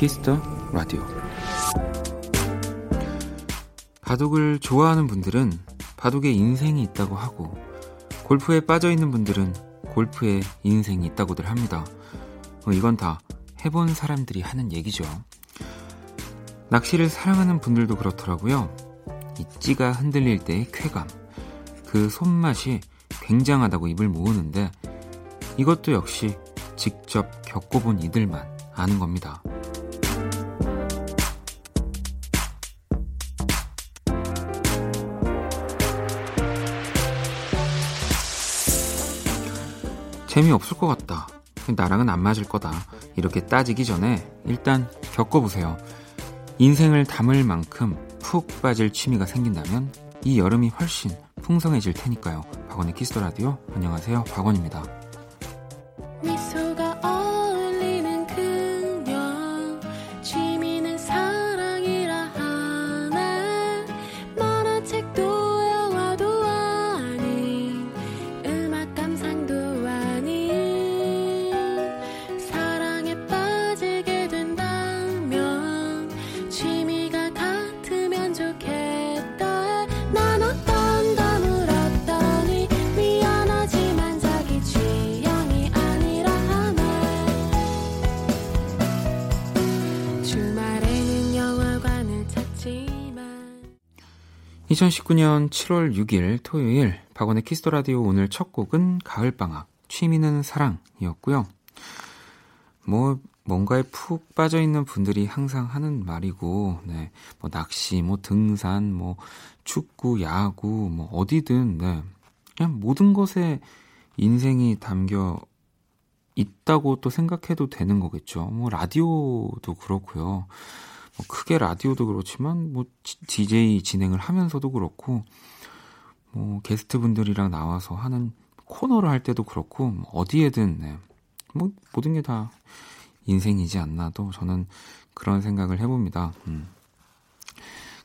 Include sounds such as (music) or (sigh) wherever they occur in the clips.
Kiss the Radio 바둑을 좋아하는 분들은 바둑에 인생이 있다고 하고 골프에 빠져 있는 분들은 골프에 인생이 있다고들 합니다. 어, 이건 다 해본 사람들이 하는 얘기죠. 낚시를 사랑하는 분들도 그렇더라고요. 이 찌가 흔들릴 때의 쾌감, 그 손맛이 굉장하다고 입을 모으는데 이것도 역시 직접 겪어본 이들만 아는 겁니다. 재미없을 것 같다. 나랑은 안 맞을 거다. 이렇게 따지기 전에 일단 겪어보세요. 인생을 담을 만큼 푹 빠질 취미가 생긴다면 이 여름이 훨씬 풍성해질 테니까요. 박원의 키스터 라디오. 안녕하세요. 박원입니다. 2019년 7월 6일 토요일 박원의 Kiss the Radio 오늘 첫 곡은 가을방학 취미는 사랑이었고요. 뭐 뭔가에 푹 빠져 있는 분들이 항상 하는 말이고, 네, 뭐 낚시, 뭐 등산, 뭐 축구, 야구, 뭐 어디든, 네, 그냥 모든 것에 인생이 담겨 있다고 또 생각해도 되는 거겠죠. 뭐 라디오도 그렇고요. 뭐 크게 라디오도 그렇지만 뭐 DJ 진행을 하면서도 그렇고 뭐 게스트 분들이랑 나와서 하는 코너를 할 때도 그렇고 뭐 어디에든 네. 뭐 모든 게 다 인생이지 않나도 저는 그런 생각을 해봅니다. 음.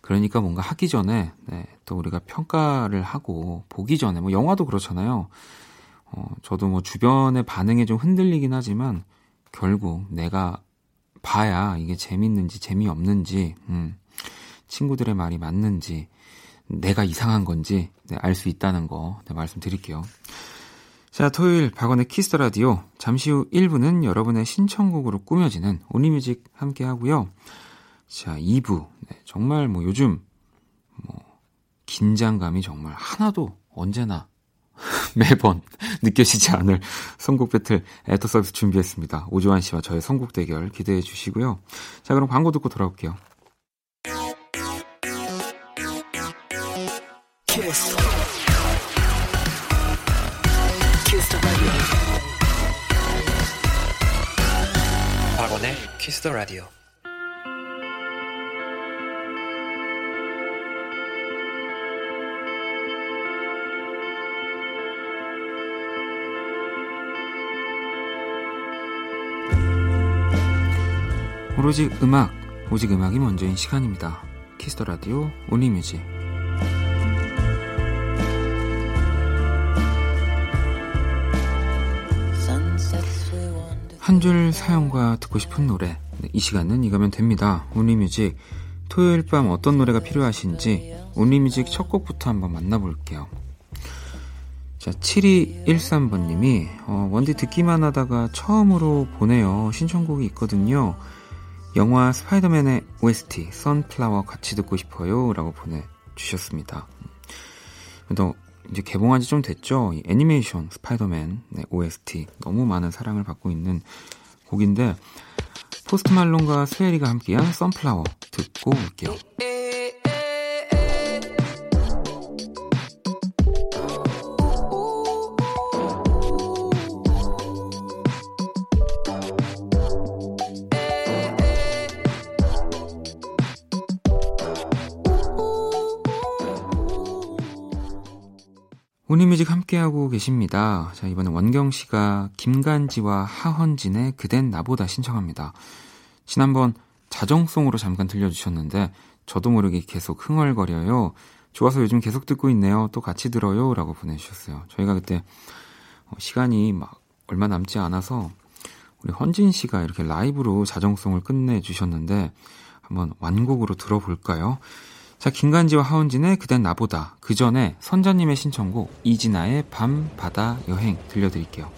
그러니까 뭔가 하기 전에 네, 또 우리가 평가를 하고 보기 전에 뭐 영화도 그렇잖아요. 어, 저도 뭐 주변의 반응에 좀 흔들리긴 하지만 결국 내가 봐야 이게 재밌는지 재미없는지 음, 친구들의 말이 맞는지 내가 이상한 건지 네, 알수 있다는 거 네, 말씀드릴게요. 자, 토요일 박원의 Kiss the Radio 잠시 후 1부는 여러분의 신청곡으로 꾸며지는 Only Music 함께 하고요. 자, 2부 네, 정말 뭐 요즘 뭐 긴장감이 정말 하나도 언제나 (laughs) 매번 느껴지지 않을 선곡 배틀 애터 서비스 준비했습니다. 오주환 씨와 저의 선곡 대결 기대해 주시고요. 자, 그럼 광고 듣고 돌아올게요. Kiss. Kiss 박원의 Kiss the Radio. 오로지 음악, 오직 음악이 먼저인 시간입니다. Kiss the Radio Only Music. 한줄 사연과 듣고 싶은 노래. 네, 이 시간은 이거면 됩니다. Only Music. 토요일 밤 어떤 노래가 필요하신지 Only Music 첫 곡부터 한번 만나볼게요. 자, 7213번님이, 어, 원디 듣기만 하다가 처음으로 보내요. 신청곡이 있거든요. 영화 스파이더맨의 OST Sunflower 같이 듣고 싶어요 라고 보내주셨습니다. 또 이제 개봉한 지 좀 됐죠. 이 애니메이션 스파이더맨 네, OST 너무 많은 사랑을 받고 있는 곡인데 Post Malone과 Swae Lee가 함께한 Sunflower 듣고 올게요. 온리뮤직 함께하고 계십니다. 자, 이번에 원경 씨가 김간지와 하헌진의 그댄 나보다 신청합니다. 지난번 자정송으로 잠깐 들려주셨는데, 저도 모르게 계속 흥얼거려요. 좋아서 요즘 계속 듣고 있네요. 또 같이 들어요. 라고 보내주셨어요. 저희가 그때 어, 시간이 막 얼마 남지 않아서 우리 헌진 씨가 이렇게 라이브로 자정송을 끝내주셨는데 한번 완곡으로 들어볼까요? 자, 김간지와 하은진의 그댄 나보다 그 전에 선자님의 신청곡 이진아의 밤, 바다, 여행 들려드릴게요.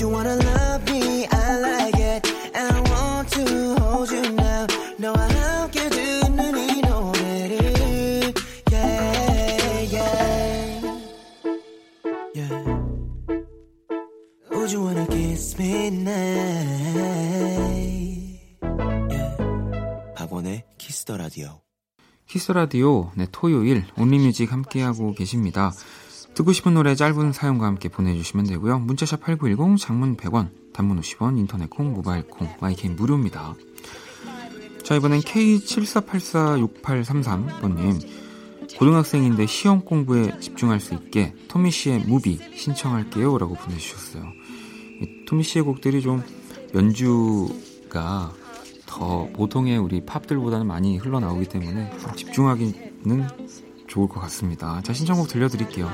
You wanna love me? I like it. I want to hold you now. 너와 함께 듣는 이 노래를. Yeah, yeah. Yeah. Would you wanna kiss me now? 키스터 라디오. 키스 라디오 네 토요일 온리뮤직 함께하고 계십니다. 듣고 싶은 노래 짧은 사연과 함께 보내주시면 되고요. 문자샵 8910 장문 100원 단문 50원 인터넷 콩 모바일 콩 My K는 무료입니다. 자 이번엔 K74846833번님 고등학생인데 시험 공부에 집중할 수 있게 Tom Misch의 Movie 신청할게요 라고 보내주셨어요. Tom Misch의 곡들이 좀 연주가 더 보통의 우리 팝들보다는 많이 흘러나오기 때문에 집중하기는 좋을 것 같습니다. 자, 신청곡 들려드릴게요.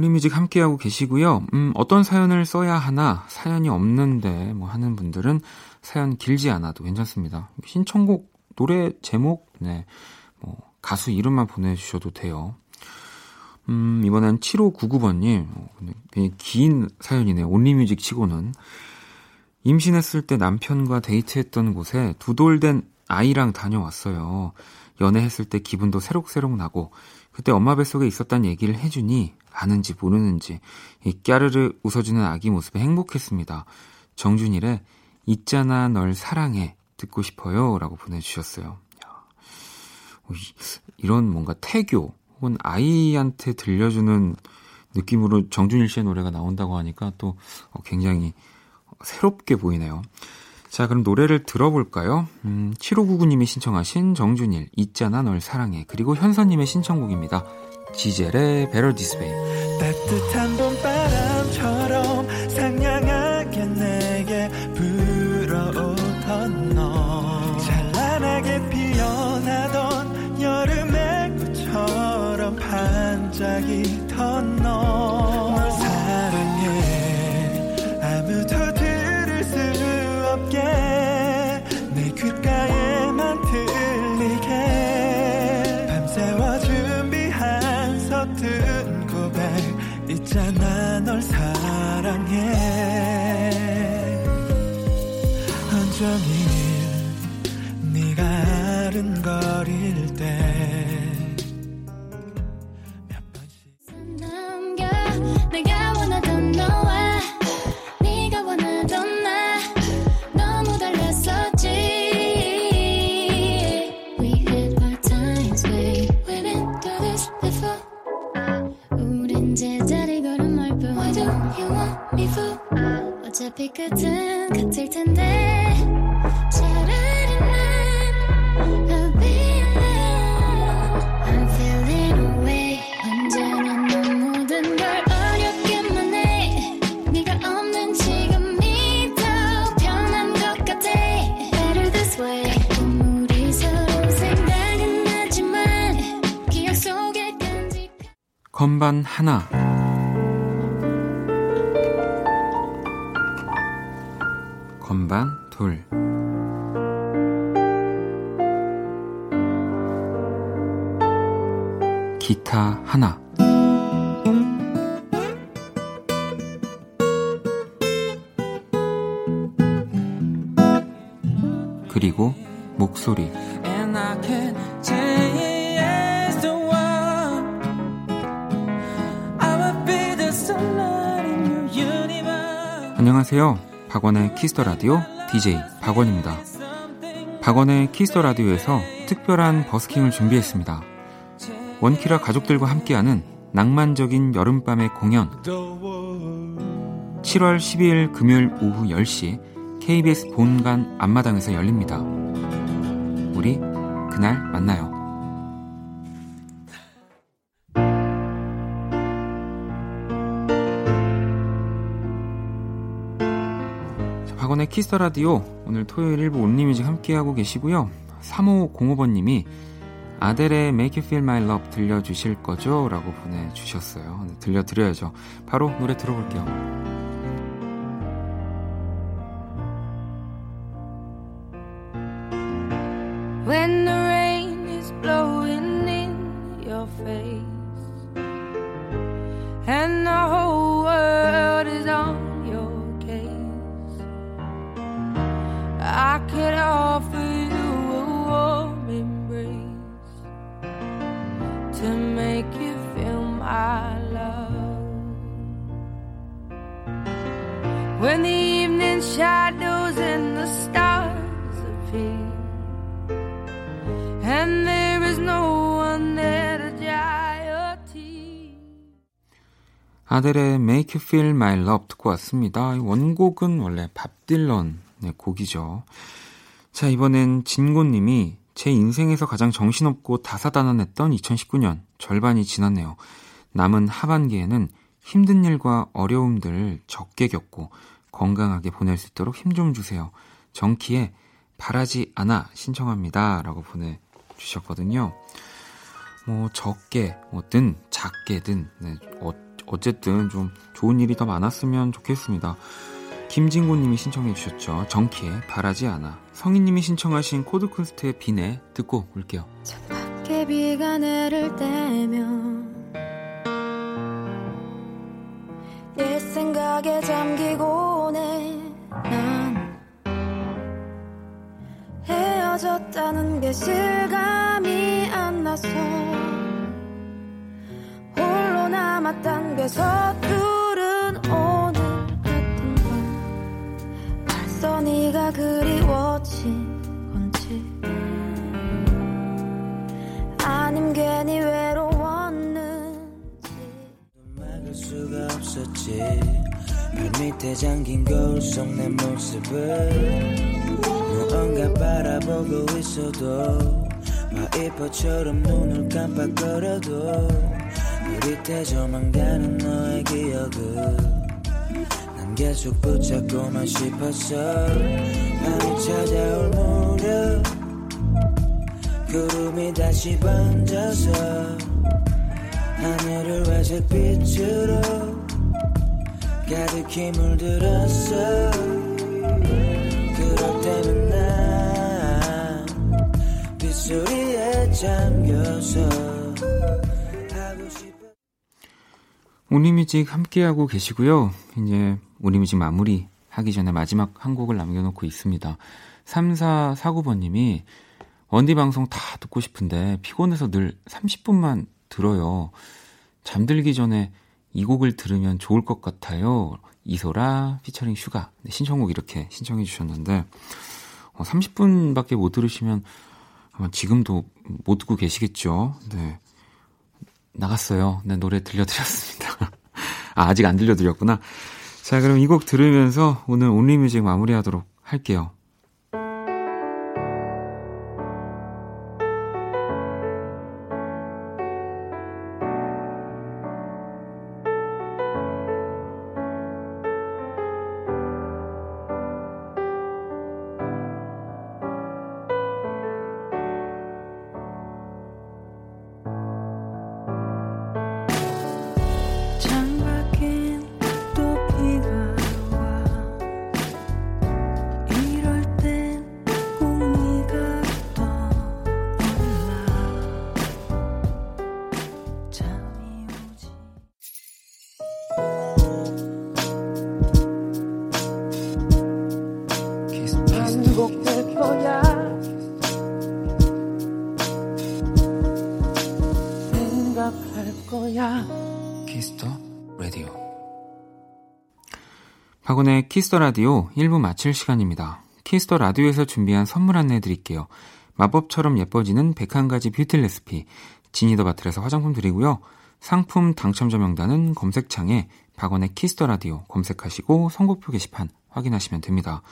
뮤직 함께하고 계시고요. 음, 어떤 사연을 써야 하나, 사연이 없는데, 뭐 하는 분들은 사연 길지 않아도 괜찮습니다. 신청곡, 노래 제목, 네, 뭐, 가수 이름만 보내주셔도 돼요. 음, 이번엔 7599번님, 어, 긴 사연이네요. 온리뮤직 치고는. 임신했을 때 남편과 데이트했던 곳에 두 돌 된 아이랑 다녀왔어요. 연애했을 때 기분도 새록새록 나고, 그때 엄마 뱃속에 있었단 얘기를 해주니 아는지 모르는지 이 깨르르 웃어주는 아기 모습에 행복했습니다. 정준일의 있잖아 널 사랑해 듣고 싶어요 라고 보내주셨어요. 어, 이런 뭔가 태교 혹은 아이한테 들려주는 느낌으로 정준일 씨의 노래가 나온다고 하니까 또 어, 굉장히 새롭게 보이네요. 자, 그럼 노래를 들어볼까요? 음, 7599님이 신청하신 정준일, 있잖아 널 사랑해. 그리고 현서님의 신청곡입니다. 지젤의 Better This Way 따뜻한 건반 하나. 건반 둘 기타 하나. 그리고 목소리 안녕하세요. 박원의 Kiss the Radio DJ 박원입니다. 박원의 Kiss the Radio에서 특별한 버스킹을 준비했습니다. 원키라 가족들과 함께하는 낭만적인 여름밤의 공연 7월 12일 금요일 오후 10시 KBS 본관 앞마당에서 열립니다. 우리 그날 만나요. Kiss the Radio 오늘 토요일 일부 Only Music 함께하고 계시고요. 3505번님이 아델의 Make You Feel My Love 들려주실 거죠? 라고 보내주셨어요. 네, 들려드려야죠. 바로 노래 들어볼게요. I could offer you a warm embrace To make you feel my love When the evening shadows and the stars appear And there is no one there to dry your tears. 아델의 Make You Feel My Love 듣고 왔습니다. 원곡은 원래 밥 딜런 의 곡이죠. 자, 이번엔 진고님이 제 인생에서 가장 정신없고 다사다난했던 2019년 절반이 지났네요. 남은 하반기에는 힘든 일과 어려움들을 적게 겪고 건강하게 보낼 수 있도록 힘 좀 주세요. 정키에 바라지 않아 신청합니다. 라고 보내 주셨거든요. 뭐 적게 뭐든 작게든 네, 어, 어쨌든 좀 좋은 일이 더 많았으면 좋겠습니다. 김진구님이 신청해 주셨죠. 정키의 바라지 않아. 성희님이 신청하신 코드쿤스트의 비네 듣고 올게요. 밖에 비가 내릴 때면 옛 생각에 잠기곤 해난 헤어졌다는 게 실감이 안 나서 홀로 남았단 게 서투 없었지 발밑에 잠긴 거울 속 내 모습을 무언가 바라보고 있어도 와이퍼처럼 눈을 깜빡거려도 흐릿해져만 가는 너의 기억을 난 계속 붙잡고만 싶었어. 밤이 찾아올 무렵 구름이 다시 번져서 하늘을 회색 빛으로 가득히 물들었어 그럴 때는 난 빗소리에 잠겨서 우리뮤직 함께하고 계시고요. 이제 우리뮤직 마무리 하기 전에 마지막 한 곡을 남겨놓고 있습니다. 3449번님이 원디 방송 다 듣고 싶은데 피곤해서 늘 30분만 들어요. 잠들기 전에 이 곡을 들으면 좋을 것 같아요. 이소라 피처링 슈가 네, 신청곡 이렇게 신청해 주셨는데 어, 30분밖에 못 들으시면 아마 지금도 못 듣고 계시겠죠. 네. 나갔어요. 네, 노래 들려드렸습니다. (laughs) 아, 아직 안 들려드렸구나. 자, 그럼 이 곡 들으면서 오늘 Only Music 마무리하도록 할게요. 박원의 Kiss the Radio 1부 마칠 시간입니다. Kiss the Radio에서 준비한 선물 안내 드릴게요. 마법처럼 예뻐지는 101가지 뷰티 레시피 Genie the Bottle에서 화장품 드리고요. 상품 당첨자 명단은 검색창에 박원의 Kiss the Radio 검색하시고 선곡표 게시판 확인하시면 됩니다.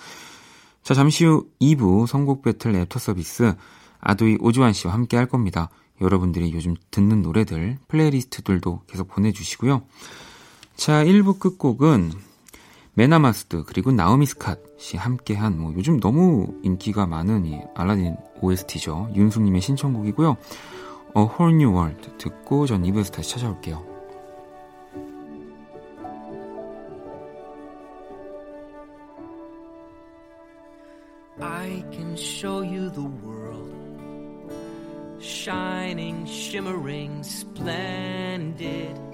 자, 잠시 후 2부 선곡 배틀 애프터 서비스 ADOY 오주환 씨와 함께 할 겁니다. 여러분들이 요즘 듣는 노래들 playlist들도 계속 보내주시고요. 자, 1부 끝곡은 메나마스드 그리고 나오미 스캇이 함께한 뭐 요즘 너무 인기가 많은 이 알라딘 OST죠. 윤숙님의 신청곡이고요. A Whole New World 듣고 전 2부에서 다시 찾아올게요. I can show you the world shining, shimmering, splendid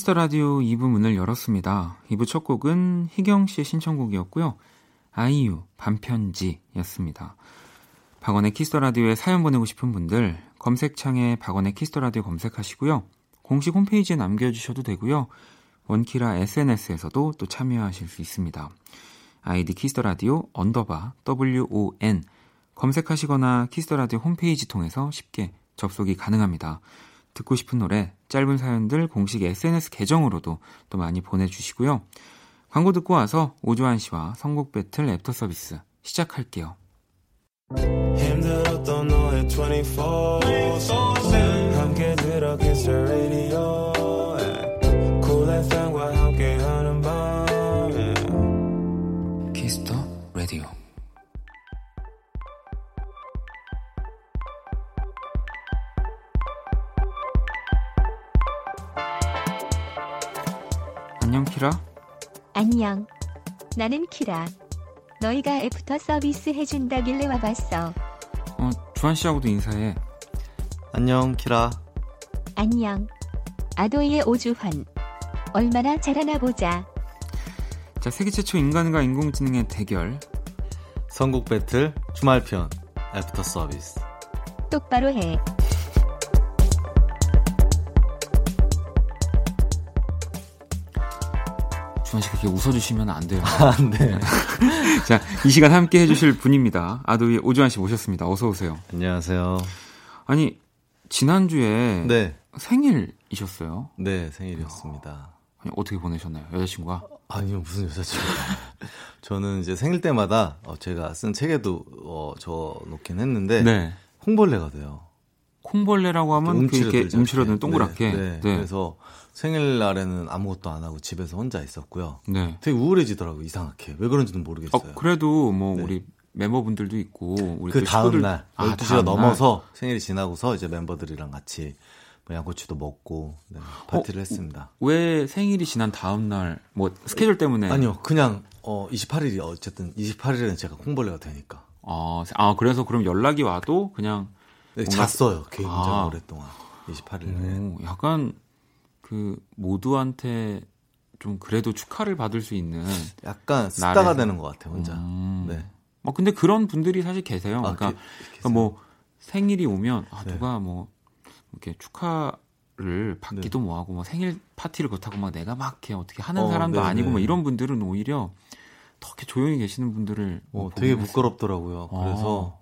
Kiss the Radio 2부 문을 열었습니다. 2부 첫 곡은 희경 씨의 신청곡이었고요. 아이유 밤편지였습니다. 박원의 Kiss the Radio에 사연 보내고 싶은 분들 검색창에 박원의 Kiss the Radio 검색하시고요. 공식 홈페이지에 남겨 주셔도 되고요. 원키라 SNS에서도 또 참여하실 수 있습니다. 아이디 Kiss the Radio underbar WON 검색하시거나 Kiss the Radio 홈페이지 통해서 쉽게 접속이 가능합니다. 듣고 싶은 노래, 짧은 사연들 공식 SNS 계정으로도 또 많이 보내주시고요. 광고 듣고 와서 오주환 씨와 선곡 배틀 애프터 서비스 시작할게요. 힘들었던 너의 24, 24 함께 들어 키라. 안녕. 나는 키라. 너희가 애프터 서비스 해준다길래 와봤어. 어, 주환 씨하고도 인사해. 안녕 키라. 안녕. ADOY의 오주환. 얼마나 잘하나 보자. 자, 세계 최초 인간과 인공지능의 대결. 선곡 배틀 주말편 애프터 서비스. 똑바로 해. 주한 씨 그렇게 웃어주시면 안 돼요. (laughs) 아, 네. (laughs) 자, 이 시간 함께 해주실 분입니다. 아도이 오주환 씨 모셨습니다. 어서 오세요. 안녕하세요. 아니 지난주에 네. 생일이셨어요. 네, 생일이었습니다. 아니, 어떻게 보내셨나요? 여자친구가? 아니요, 무슨 여자친구. (laughs) 저는 이제 생일 때마다 어, 제가 쓴 책에도 어, 저 놓긴 했는데 네. 홍벌레가 돼요. 콩벌레라고 하면 그 이렇게. 움츠러든 동그랗게. 네, 네. 네. 그래서 생일날에는 아무것도 안 하고 집에서 혼자 있었고요. 네. 되게 우울해지더라고요, 이상하게. 왜 그런지는 모르겠어요. 어, 그래도 뭐 네. 우리 멤버분들도 있고 우리 그또 다음 날 아, 12시가 다음 날. 넘어서 생일이 지나고서 이제 멤버들이랑 같이 뭐 양꼬치도 먹고 네, 파티를 했습니다. 왜 생일이 지난 다음 날 뭐 스케줄 때문에 아니요, 그냥 어 28일이 어쨌든 28일은 제가 콩벌레가 되니까 어, 아 그래서 그럼 연락이 와도 그냥 네, 뭔가- 잤어요. 굉장히 아. 오랫동안 28일에. 오, 약간 그 모두한테 좀 그래도 축하를 받을 수 있는 약간 쓰다가 날에서. 되는 것 같아요, 혼자. 음. 네. 뭐 근데 그런 분들이 사실 계세요. 아, 그러니까, 그- 그러니까 뭐 생일이 오면 아 네. 누가 뭐 이렇게 축하를 받기도 네. 뭐하고 뭐 생일 파티를 그렇다고 막 내가 막 이렇게 어떻게 하는 어, 사람도 네, 아니고 네. 뭐 이런 분들은 오히려 더 이렇게 조용히 계시는 분들을 어, 뭐 되게 보면 부끄럽더라고요. 어. 그래서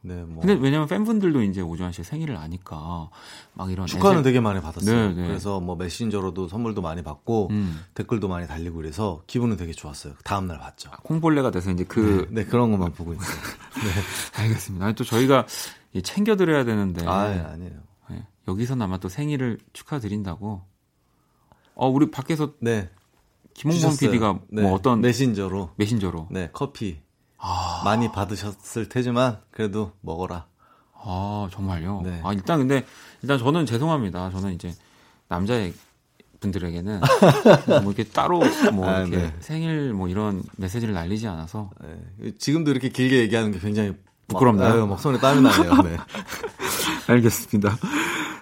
네, 뭐 근데 왜냐면 팬분들도 이제 오주환 씨의 생일을 아니까 막 이런 축하는 되게 많이 받았어요. 네, 네. 그래서 뭐 메신저로도 선물도 많이 받고 음, 댓글도 많이 달리고 그래서 기분은 되게 좋았어요. 다음 날 봤죠. 콩벌레가 돼서 이제 그 네, 그런 것만 보고 있어요. (laughs) 알겠습니다. 아니, 또 저희가 이 챙겨 드려야 되는데 아, 예, 아니에요. 네, 여기서나마 또 생일을 축하드린다고. 어 우리 밖에서 네. 김홍범. PD가 네, 뭐 어떤 메신저로 메신저로 네, 커피 아, 많이 받으셨을 테지만 그래도 먹어라. 아 정말요. 네. 아 일단 근데 일단 저는 죄송합니다. 저는 이제 남자 분들에게는 (laughs) 뭐 이렇게 따로 뭐 아, 이렇게 네. 생일 뭐 이런 메시지를 날리지 않아서 네. 지금도 이렇게 길게 얘기하는 게 굉장히 막- 부끄럽나요? 아유, 막 손에 땀이 나네요. 네. (laughs) 알겠습니다.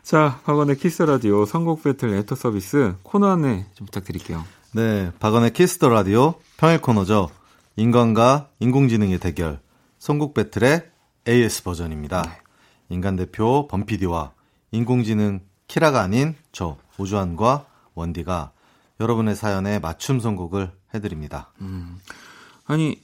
자, 박원의 Kiss the Radio 선곡 배틀 애프터 서비스 코너 안내 좀 부탁드릴게요. 네, 박원의 Kiss the Radio 평일 코너죠. 인간과 인공지능의 대결, 선곡 배틀의 AS 버전입니다. 네. 인간 대표 범피디와 인공지능 키라가 아닌 저 오주환과 원디가 여러분의 사연에 맞춤 선곡을 해드립니다. 아니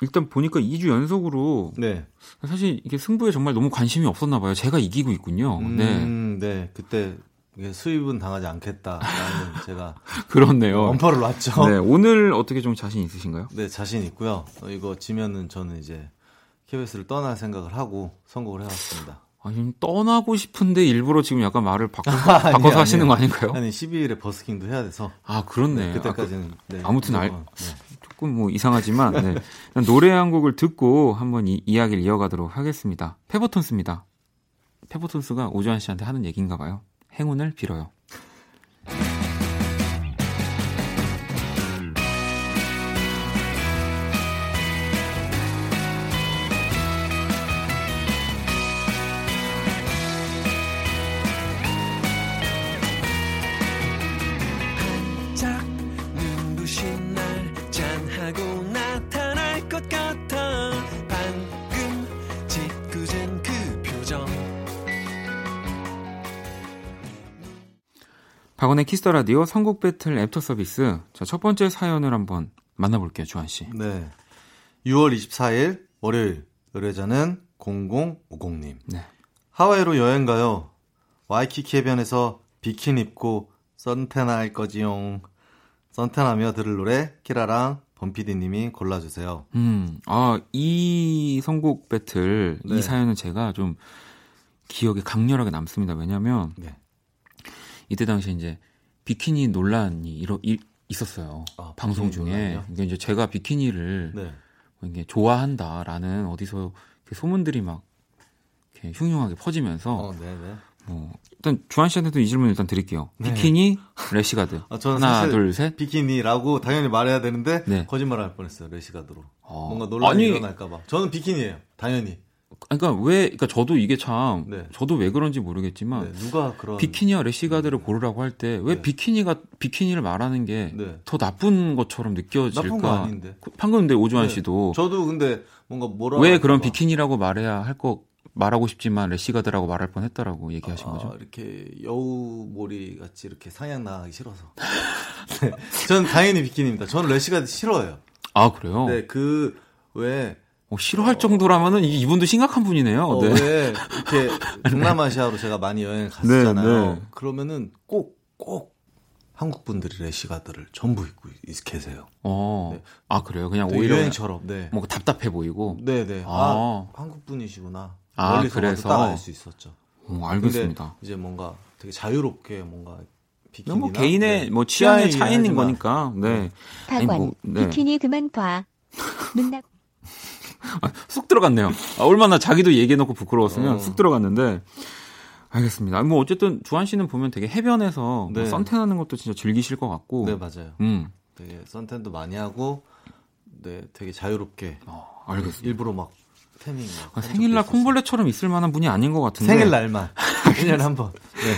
일단 보니까 2주 연속으로 네, 사실 이게 승부에 정말 너무 관심이 없었나 봐요. 제가 이기고 있군요. 네. 음, 네, 그때 이게 수입은 당하지 않겠다라는 제가 (laughs) 그렇네요. 엄포를 놨죠. 네, 오늘 어떻게 좀 자신 있으신가요? 네, 자신 있고요. 어, 이거 지면은 저는 이제 KBS를 떠날 생각을 하고 선곡을 해왔습니다. 아니, 좀 떠나고 싶은데 일부러 지금 약간 말을 바꿔, (laughs) 바꿔서 하시는 아니에요. 거 아닌가요? 아니 12일에 버스킹도 해야 돼서 아, 그렇네. 네, 그때까지는 네, 아무튼 알- 네. 아, 조금 뭐 이상하지만, 네. 노래 한 곡을 듣고 한번 이 이야기를 이어가도록 하겠습니다. 페버톤스입니다. 페버톤스가 오주환 씨한테 하는 얘기인가 봐요. 행운을 빌어요. 박원의 Kiss the Radio 선곡 배틀 애프터 서비스. 자, 첫 번째 사연을 한번 만나볼게요, 주환 씨. 네. 6월 24일 월요일 의뢰자는 0050님. 네. 하와이로 여행 가요. 와이키키 해변에서 비키니 입고 선탠 할 거지용. 선탠하며 들을 노래 키라랑 범피디님이 골라주세요. 음, 아, 이 선곡 배틀, 네. 이 사연은 제가 좀 기억에 강렬하게 남습니다. 왜냐면, 네. 이때 당시에 이제 비키니 논란이 일어, 일- 있었어요. 아, 방송 중에. 논란이요? 그러니까 이제 제가 비키니를 네. 뭐 이게 좋아한다라는 어디서 소문들이 막 이렇게 흉흉하게 퍼지면서, 어, 네네. 뭐, 일단 주한 씨한테도 이 질문 일단 드릴게요. 네. 비키니, 래시가드. 아, 저는 하나, 둘, 셋. 비키니라고 당연히 말해야 되는데 네. 거짓말 할 뻔했어요. 레시가드로. 어. 뭔가 논란이 아니, 일어날까봐. 저는 비키니예요. 당연히. 그러니까 왜, 그러니까 저도 이게 참, 네. 저도 왜 그런지 모르겠지만, 네, 누가 그런 비키니와 래시가드를 고르라고 할 때왜 네. 비키니가 비키니를 말하는 게더 네. 나쁜 것처럼 느껴질까? 나쁜 거 아닌데. 그- 방금 근데 오주환 네. 씨도 저도 근데 뭔가 뭐라 왜 그런 봐. 비키니라고 말해야 할 거 말하고 싶지만 래시가드라고 말할 뻔했다라고 얘기하신 거죠? 아, 이렇게 여우머리 같이 이렇게 상향 나가기 싫어서. (laughs) 네. 전 당연히 비키니입니다. 저는 래시가드 싫어요. 아 그래요? 네, 그, 왜, 어, 싫어할 정도라면은 이- 이분도 심각한 분이네요. 어, 네. 왜, 이렇게, (laughs) 동남아시아로 제가 많이 여행을 갔잖아요. 네, 네. 그러면은 꼭, 꼭, 한국 분들이 래시가드를 전부 입고 있- 계세요. 어. 네. 아 그래요? 그냥 오히려 여행처럼, 네. 뭔가 답답해 보이고. 네네. 아, 아. 한국 분이시구나. 아, 멀리서 그래서? 딱알수 있었죠. 어, 알겠습니다. 근데 이제 뭔가 되게 자유롭게 뭔가 비키니나 뭐 개인의 네. 뭐 취향의 차이인 거니까. 네. 아니, 박원 뭐, 네. 비키니 그만 봐. (laughs) 눈나 (laughs) 쑥 들어갔네요. 아, 얼마나 자기도 얘기해놓고 부끄러웠으면 어. 쑥 들어갔는데. 알겠습니다. 뭐 어쨌든 주한 씨는 보면 되게 해변에서 뭐 네. 선탠 하는 것도 진짜 즐기실 것 같고. 네 맞아요. 음. 되게 선탠도 많이 하고 네 되게 자유롭게 어, 알겠습니다. 일부러 막 태밍 막 아, 한 생일날 콩벌레처럼 있을 만한 분이 아닌 것 같은데. 생일날만 (laughs) 1년에 한 번. 네.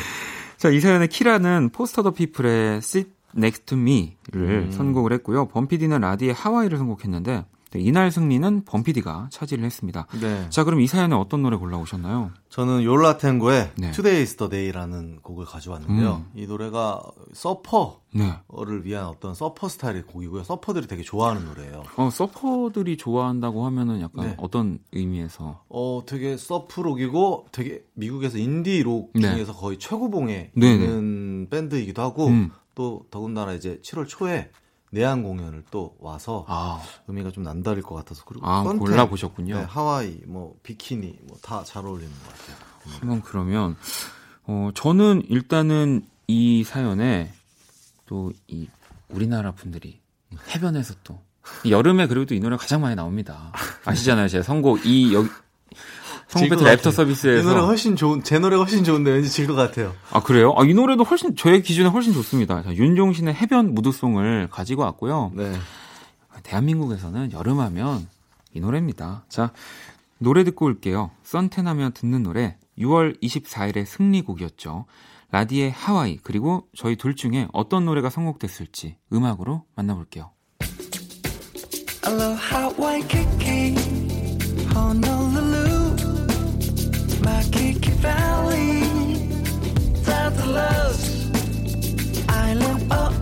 자, 이 사연의 키라는 포스터 더 피플의 Sit Next to Me를 음. 선곡을 했고요. 범피디는 라디의 하와이를 선곡했는데 네, 이날 승리는 범피디가 차지를 했습니다. 네. 자, 그럼 이 사연에 어떤 노래 골라오셨나요? 저는 요라탱고의 네. Today is the Day라는 곡을 가져왔는데요. 이 노래가 서퍼를 네. 위한 어떤 서퍼 스타일의 곡이고요. 서퍼들이 되게 좋아하는 노래예요. 어, 서퍼들이 좋아한다고 하면은 약간 네. 어떤 의미에서? 어, 되게 서프록이고 되게 미국에서 인디록 네. 중에서 거의 최고봉에. 있는 밴드이기도 하고 음. 또 더군다나 이제 7월 초에 내한 공연을 또 와서 아, 의미가 좀 남다를 것 같아서 그리고 아 선택, 골라 보셨군요. 네, 하와이 뭐 비키니 뭐 다 잘 어울리는 것 같아요. 한번 그러면, 어, 저는 일단은 이 사연에 또 이 우리나라 분들이 해변에서 또이 여름에 그래도 이 노래 가장 많이 나옵니다. 아시잖아요, 제 선곡 이 여기 성배트 랩터. 서비스에서 이 노래 훨씬 좋은 제 노래가 훨씬 좋은데 왠지 질 것 같아요. 아 그래요? 아, 이 노래도 훨씬 저의 기준에 훨씬 좋습니다. 자, 윤종신의 해변 무드송을 가지고 왔고요. 네. 대한민국에서는 여름하면 이 노래입니다. 자 노래 듣고 올게요. 썬텐하면 듣는 노래 6월 24일의 승리곡이었죠. 라디의 하와이 그리고 저희 둘 중에 어떤 노래가 선곡됐을지 음악으로 만나볼게요. Honolulu, Squeaky Valley, that the love I.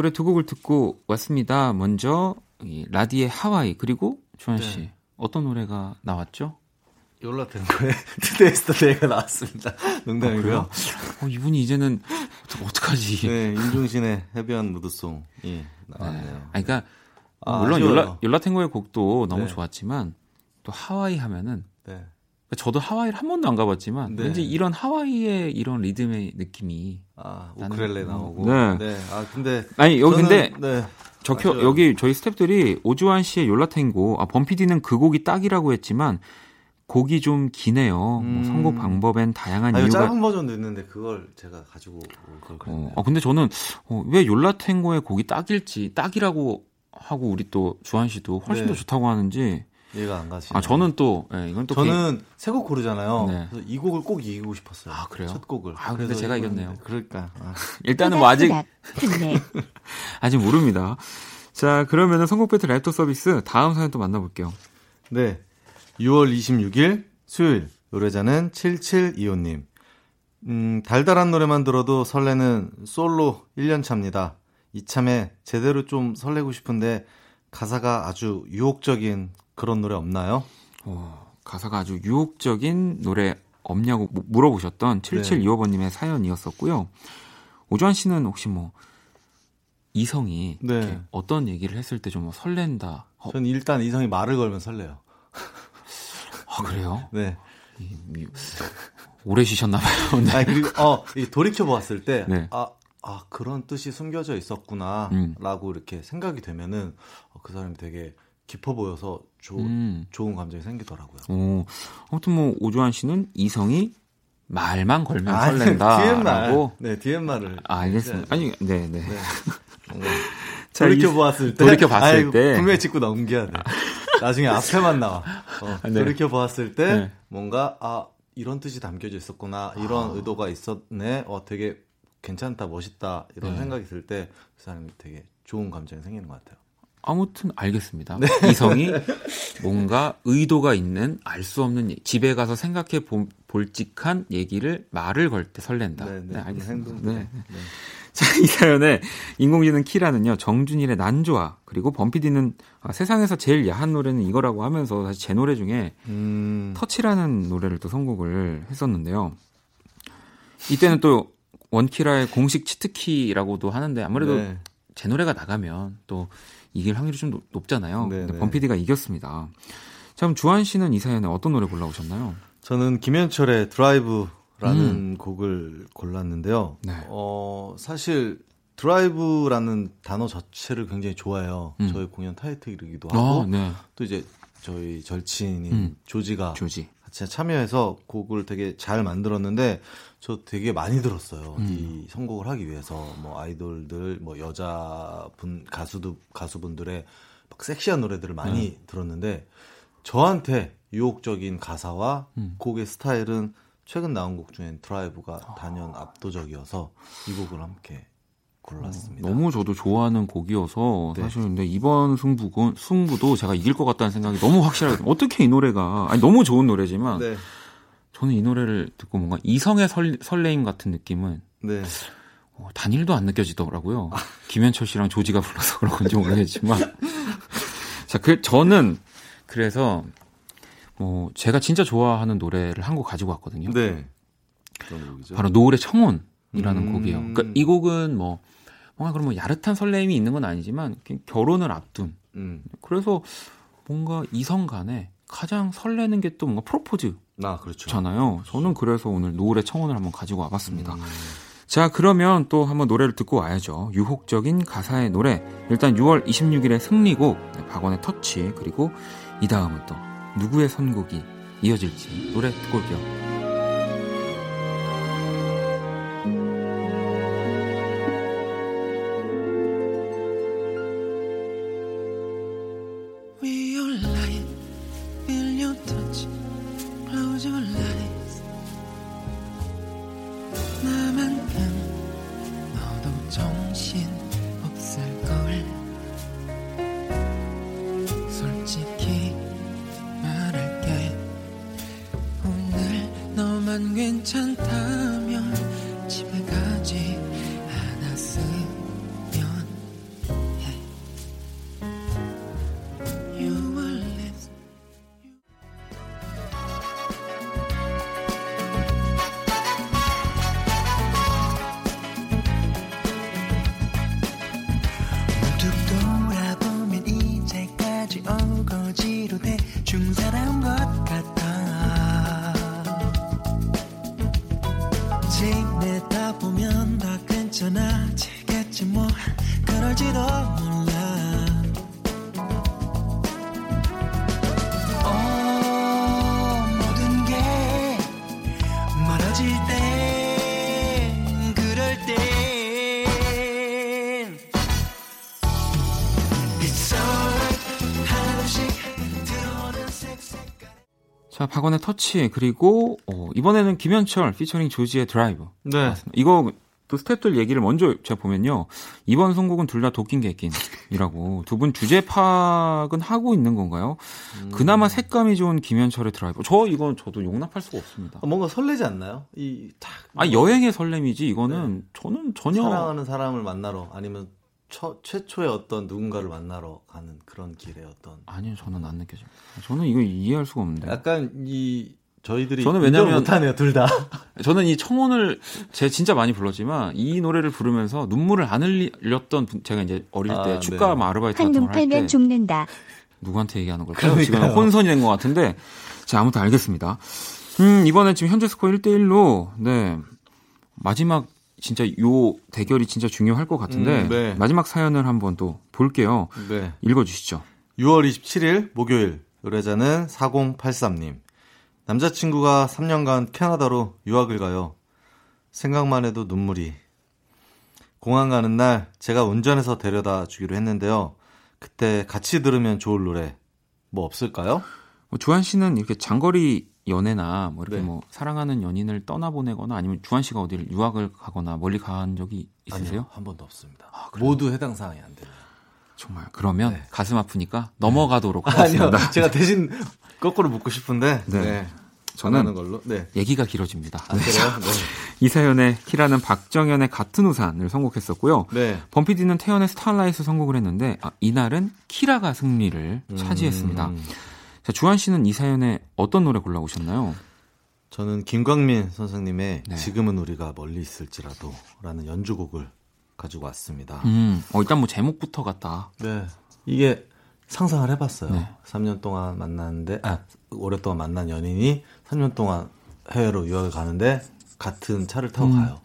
노래 두 곡을 듣고 왔습니다. 먼저 이 라디의 하와이 그리고 주한 씨 네. 어떤 노래가 나왔죠? the (laughs) Day가 나왔습니다. 농담이고요. 어, 이분이 이제는 어떡하지? 네, 임종신의 해변 무드송이 나왔네요. 아니, 그러니까 아, 물론. 열라 열라탱고의 곡도 너무 네. 좋았지만 또 하와이 하면은 네. 저도 하와이를 한 번도 안 가봤지만 네. 왠지 이런 하와이의 이런 리듬의 느낌이 아, 우크렐레 음, 나오고. 네. 네. 아, 근데 아니 여기 저는, 근데 네. 적혀 아쉬워요. 여기 저희 스탭들이 오주환 씨의 열라탱고 아 범피디는 그 곡이 딱이라고 했지만 곡이 좀 기네요. 뭐 음. 선곡 방법엔 다양한 아, 이거 이유가 짧은 버전도 있는데 그걸 제가 가지고 올 걸. 어, 아, 근데 저는 어, 왜 열라탱고의 곡이 딱일지 딱이라고 하고 우리 또 주한 씨도 훨씬 네. 더 좋다고 하는지 이해가 안 가시. 아 저는 또 예, 이건 또 저는 세곡 고르잖아요. 네. 그래서 이 곡을 꼭 이기고 싶었어요. 아, 그래요? 첫 곡을. 아, 근데 그래서 제가 이겼네요. 그러니까. 아. (laughs) 일단은 뭐 아직 힘내. (laughs) 아직 모릅니다. 자 그러면은 선곡 배틀 랩터 서비스 다음 사연 또 만나볼게요. 네. 6월 26일 수요일 노래자는 7725님. 음, 달달한 노래만 들어도 설레는 솔로 1년 차입니다. 이참에 제대로 좀 설레고 싶은데 가사가 아주 유혹적인 그런 노래 없나요? 어, 가사가 아주 유혹적인 노래 없냐고 무- 물어보셨던 네. 7725번님의 사연이었었고요. 오주환 씨는 혹시 뭐 이성이 네. 어떤 얘기를 했을 때 좀 설렌다. 어, 전 일단 이성이 말을 걸면 설레요. 아 그래요? (laughs) 네. 오래 쉬셨나봐요. (laughs) 네. 아니, 그리고, 어, 돌이켜 보았을 때, 네. 아, 아, 그런 뜻이 숨겨져 있었구나, 음. 라고 이렇게 생각이 되면은, 어, 그 사람이 되게 깊어 보여서 조, 음. 좋은 감정이 생기더라고요. 오, 아무튼 뭐 오주환 씨는 이성이 말만 걸면 아니, 설렌다라고. (laughs) 네, DMR을. 아, 알겠습니다. 아니, 네, 네. 네. (laughs) 돌이켜 이- 보았을 때. 돌이켜 봤을 때. 분명히 짚고 넘겨야 돼. 나중에 앞에만 나와. 어, 네. 돌이켜 보았을 때, 네. 뭔가, 아, 이런 뜻이 담겨져 있었구나, 이런 아. 의도가 있었네, 어, 되게 괜찮다, 멋있다, 이런 네. 생각이 들 때, 그 사람이 되게 좋은 감정이 생기는 것 같아요. 아무튼 알겠습니다. 네. 이성이 뭔가 의도가 있는 알 수 없는 얘기, 집에 가서 생각해 보- 볼직한 얘기를 말을 걸 때 설렌다. 네, 네, 네. 알겠습니다. 행동. 네. 자, 이 사연에 인공지능 키라는요, 정준일의 난 좋아, 그리고 범피디는 아, 세상에서 제일 야한 노래는 이거라고 하면서 사실 제 노래 중에 음, 터치라는 노래를 또 선곡을 했었는데요. 이때는 또 원키라의 공식 치트키라고도 하는데 아무래도 네. 제 노래가 나가면 또 이길 확률이 좀 높- 높잖아요. 네, 근데 네. 범피디가 이겼습니다. 자, 그럼 주한 씨는 이 사연에 어떤 노래 골라오셨나요? 저는 김현철의 드라이브라는 곡을 골랐는데요. 네. 어, 사실 드라이브라는 단어 자체를 굉장히 좋아해요. 음. 저희 공연 타이틀이기도 하고 아, 네. 또 이제 저희 절친인 음. 조지가 조지. 같이 참여해서 곡을 되게 잘 만들었는데 저 되게 많이 들었어요. 음. 이 선곡을 하기 위해서 뭐 아이돌들 뭐 여자분 가수도 가수분들의 막 섹시한 노래들을 많이 네. 들었는데 저한테 유혹적인 가사와 음. 곡의 스타일은 최근 나온 곡 중엔 드라이브가 단연 압도적이어서 이 곡을 함께 골랐습니다. 너무 저도 좋아하는 곡이어서 네. 사실 근데 이번 승부 승부도 제가 이길 것 같다는 생각이 너무 확실하게. 어떻게 이 노래가 아니 너무 좋은 노래지만 네. 저는 이 노래를 듣고 뭔가 이성의 설, 설레임 같은 느낌은 네. 어, 단일도 안 느껴지더라고요. 김현철 씨랑 조지가 불러서 그런 건지 모르겠지만. 자, 그, 저는 그래서 뭐 제가 진짜 좋아하는 노래를 한 곡 가지고 왔거든요. 네. 바로 노을의 청혼이라는 음. 곡이에요. 그러니까 이 곡은 뭐 뭔가 그런 뭐 야릇한 설렘이 있는 건 아니지만 결혼을 앞둔 음. 그래서 뭔가 이성 간에 가장 설레는 게 또 뭔가 프로포즈잖 아, 그렇죠. 저는 그래서 오늘 노을의 청혼을 한번 가지고 와봤습니다. 음. 자, 그러면 또 한번 노래를 듣고 와야죠. 유혹적인 가사의 노래. 일단 6월 26일의 승리곡, 네, 박원의 터치, 그리고 이 다음은 또 누구의 선곡이 이어질지 노래 듣고 올게요. 너도 박원의 터치, 그리고, 어, 이번에는 김현철 피처링 조지의 드라이브. 네. 이거 또 스탭들 얘기를 먼저 제가 보면요. 이번 선곡은 둘 다 도긴개긴이라고. (laughs) 두 분 주제 파악은 하고 있는 건가요? 음. 그나마 색감이 좋은 김현철의 드라이브. 저 이건 저도 용납할 수가 없습니다. 아, 뭔가 설레지 않나요? 이, 딱. 아, 여행의 설렘이지, 이거는 저는 전혀. 사랑하는 사람을 만나러, 아니면 처, 최초의 어떤 누군가를 만나러 가는 그런 길의 어떤. 아니요, 저는 안 느껴집니다. 저는 이거 이해할 수가 없는데. 약간 이, 저희들이. 저는 왜냐면- 못하네요, 둘 다. (laughs) 저는 이 청혼을 제 진짜 많이 불렀지만 이 노래를 부르면서 눈물을 안 흘렸던 분- 제가 이제 어릴 때 아, 축가 네. 아르바이트 같은 한눈 걸할때 팔면 죽는다. 누구한테 얘기하는 걸까요? 그러니까요. 지금 혼선이 된 것 같은데. 자, 아무튼 알겠습니다. 음, 이번에 지금 현재 스코어 1대 1로, 네. 마지막, 진짜 요 대결이 진짜 중요할 것 같은데. 음, 네. 마지막 사연을 한번 또 볼게요. 네. 읽어주시죠. 6월 27일 목요일 의뢰자는 4083님 남자친구가 3년간 캐나다로 유학을 가요 생각만 해도 눈물이 공항 가는 날 제가 운전해서 데려다 주기로 했는데요 그때 같이 들으면 좋을 노래 뭐 없을까요? 뭐 주한 씨는 이렇게 장거리 연애나 뭐 이렇게 네. 뭐 사랑하는 연인을 떠나보내거나 아니면 주한 씨가 어디를 유학을 가거나 멀리 간 적이 있으세요? 아니요 한 번도 없습니다 모두 해당 사항이 안 돼요 정말. 그러면 네. 가슴 아프니까 넘어가도록 (laughs) 아니요 하겠습니다. 제가 대신 거꾸로 묻고 싶은데 네. 네, 저는 걸로 네 얘기가 길어집니다. 안 그래요? 이 사연에 키라는 박정현의 같은 우산을 선곡했었고요. 네. 네. 범피디는 태연의 Starlight 선곡을 했는데 아, 이날은 키라가 승리를 차지했습니다. 음. 자, 주한 씨는 이 사연에 어떤 노래 골라오셨나요? 저는 김광민 선생님의 네. 지금은 우리가 멀리 있을지라도 라는 연주곡을 가지고 왔습니다. 음, 어, 일단 뭐 제목부터 같다. 네. 이게 상상을 해봤어요. 네. 3년 동안 만났는데, 아, 오랫동안 만난 연인이 3년 동안 해외로 유학을 가는데 같은 차를 타고 가요.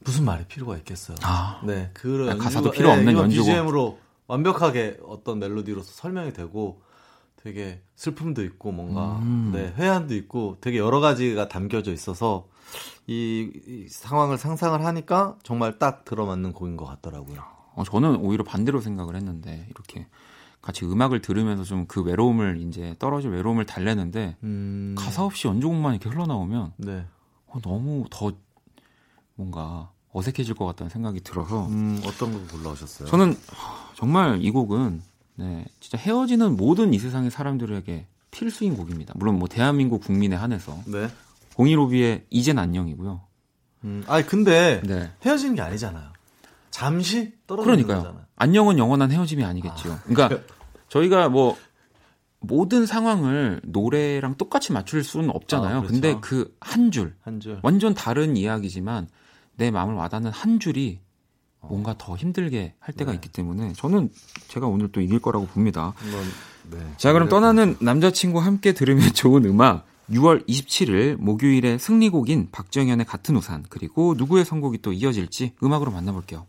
무슨 말이 필요가 있겠어요. 음. 아. 네. 그런 가사도 연주가- 필요 없는 이거 연주곡. BGM으로 완벽하게 어떤 멜로디로서 설명이 되고 되게 슬픔도 있고 뭔가 음. 네, 회한도 있고 되게 여러 가지가 담겨져 있어서 이, 이 상황을 상상을 하니까 정말 딱 들어맞는 곡인 것 같더라고요. 어, 저는 오히려 반대로 생각을 했는데 이렇게 같이 음악을 들으면서 좀 그 외로움을 이제 떨어질 외로움을 달래는데 음, 가사 없이 연주곡만 이렇게 흘러나오면 네. 어, 너무 더 뭔가 어색해질 것 같다는 생각이 들어서 음, 어떤 곡 골라오셨어요? 저는 하, 정말 이 곡은 네, 진짜 헤어지는 모든 이 세상의 사람들에게 필수인 곡입니다. 물론 뭐 대한민국 국민에 한해서 네. 공일오비의 이젠 안녕이고요. 음, 아니 근데 네. 헤어지는 게 아니잖아요. 잠시 떨어지는 그러니까요. 거잖아요. 안녕은 영원한 헤어짐이 아니겠죠. 그러니까 (laughs) 저희가 뭐 모든 상황을 노래랑 똑같이 맞출 수는 없잖아요. 아, 그렇죠. 근데 그 한 줄, 한 줄. 완전 다른 이야기지만 내 마음을 와닿는 한 줄이 뭔가 더 힘들게 할 때가 네. 있기 때문에 저는 제가 오늘 또 이길 거라고 봅니다. 네. 자, 그럼 떠나는 남자친구와 함께 들으면 (laughs) 좋은 음악. 6월 27일 목요일의 승리곡인 박정현의 같은 우산 그리고 누구의 선곡이 또 이어질지 음악으로 만나볼게요.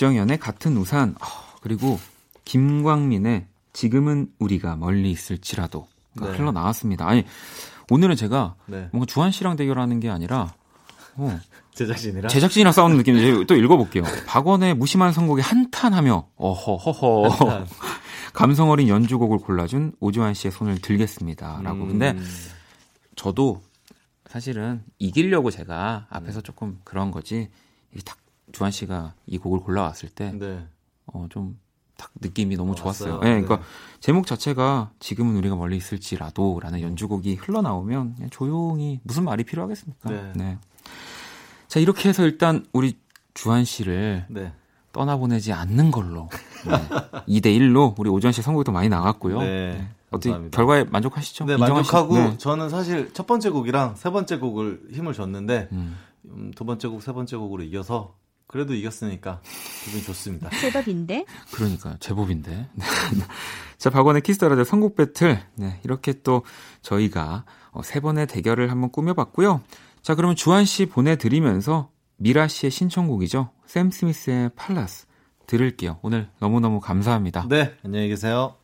박정현의 같은 우산 아, 그리고 김광민의 지금은 우리가 멀리 있을지라도 가 네. 흘러 나왔습니다. 아니 오늘은 제가 네. 뭔가 주한 씨랑 대결하는 게 아니라 어, (laughs) 제작진이랑 제작진이랑 싸우는 느낌인데 또 읽어볼게요. 박원의 무심한 선곡에 한탄하며 어허 허허 한탄. (laughs) 감성 어린 연주곡을 골라준 오주환 씨의 손을 들겠습니다라고. 음. 근데 저도 사실은 이기려고 제가 음. 앞에서 조금 그런 거지. 이게 딱 주한 씨가 이 곡을 골라왔을 때, 네. 어, 좀, 딱 느낌이 너무 어, 좋았어요. 예, 그러니까 네. 제목 자체가 지금은 우리가 멀리 있을지라도 라는 연주곡이 흘러나오면 그냥 조용히 무슨 말이 필요하겠습니까? 네. 자, 이렇게 해서 일단 우리 주한 씨를 네. 떠나보내지 않는 걸로. 네. 2대 1로 우리 오주환 씨 선곡이 더 많이 나갔고요. 네. 어떻게 감사합니다. 결과에 만족하시죠? 네? 만족하고 네. 저는 사실 첫 번째 곡이랑 세 번째 곡을 힘을 줬는데 음. 음, 두 번째 곡, 세 번째 곡으로 이겨서 그래도 이겼으니까 기분이 좋습니다. (laughs) 제법인데 그러니까요. 제법인데. 자, 박원의 키스터라디오 선곡 배틀. 네, 이렇게 또 저희가 어, 세 번의 대결을 한번 꾸며봤고요. 자, 그러면 주한 씨 보내드리면서 미라 씨의 신청곡이죠. 샘 스미스의 팔라스 들을게요. 오늘 너무너무 감사합니다. 네, 안녕히 계세요.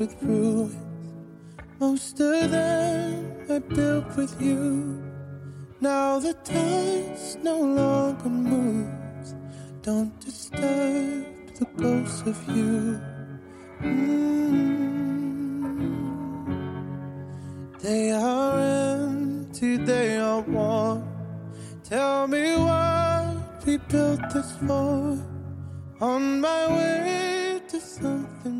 With ruins. Most of them I built with you. Now the dust no longer moves. Don't disturb the ghosts of you. Mm. They are empty, they are warm. Tell me what we built this for. On my way to something.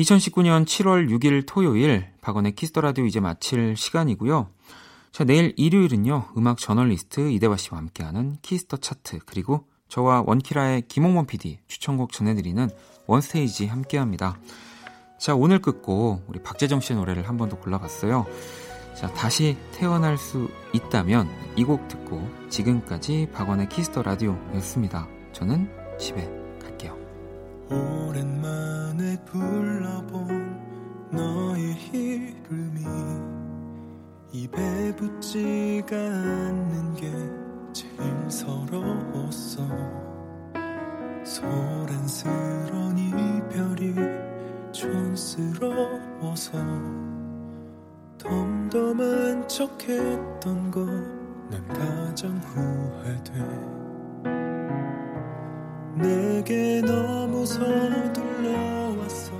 2019년 7월 6일 토요일 박원의 키스 더 라디오 이제 마칠 시간이고요. 자, 내일 일요일은요. 음악 저널리스트 이대화 씨와 함께하는 키스 더 차트 그리고 저와 원키라의 김홍원 PD 추천곡 전해드리는 원스테이지 함께합니다. 자, 오늘 끝 곡 우리 박재정 씨의 노래를 한 번 더 골라봤어요. 자, 다시 태어날 수 있다면 이 곡 듣고 지금까지 박원의 키스 더 라디오였습니다. 저는 집에. 오랜만에 불러본 너의 이름이 입에 붙지가 않는 게 제일 서러웠어. 소란스런 이별이 촌스러워서 덤덤한 척했던 거난 가장 후회돼 내게 너무 서둘러 왔어.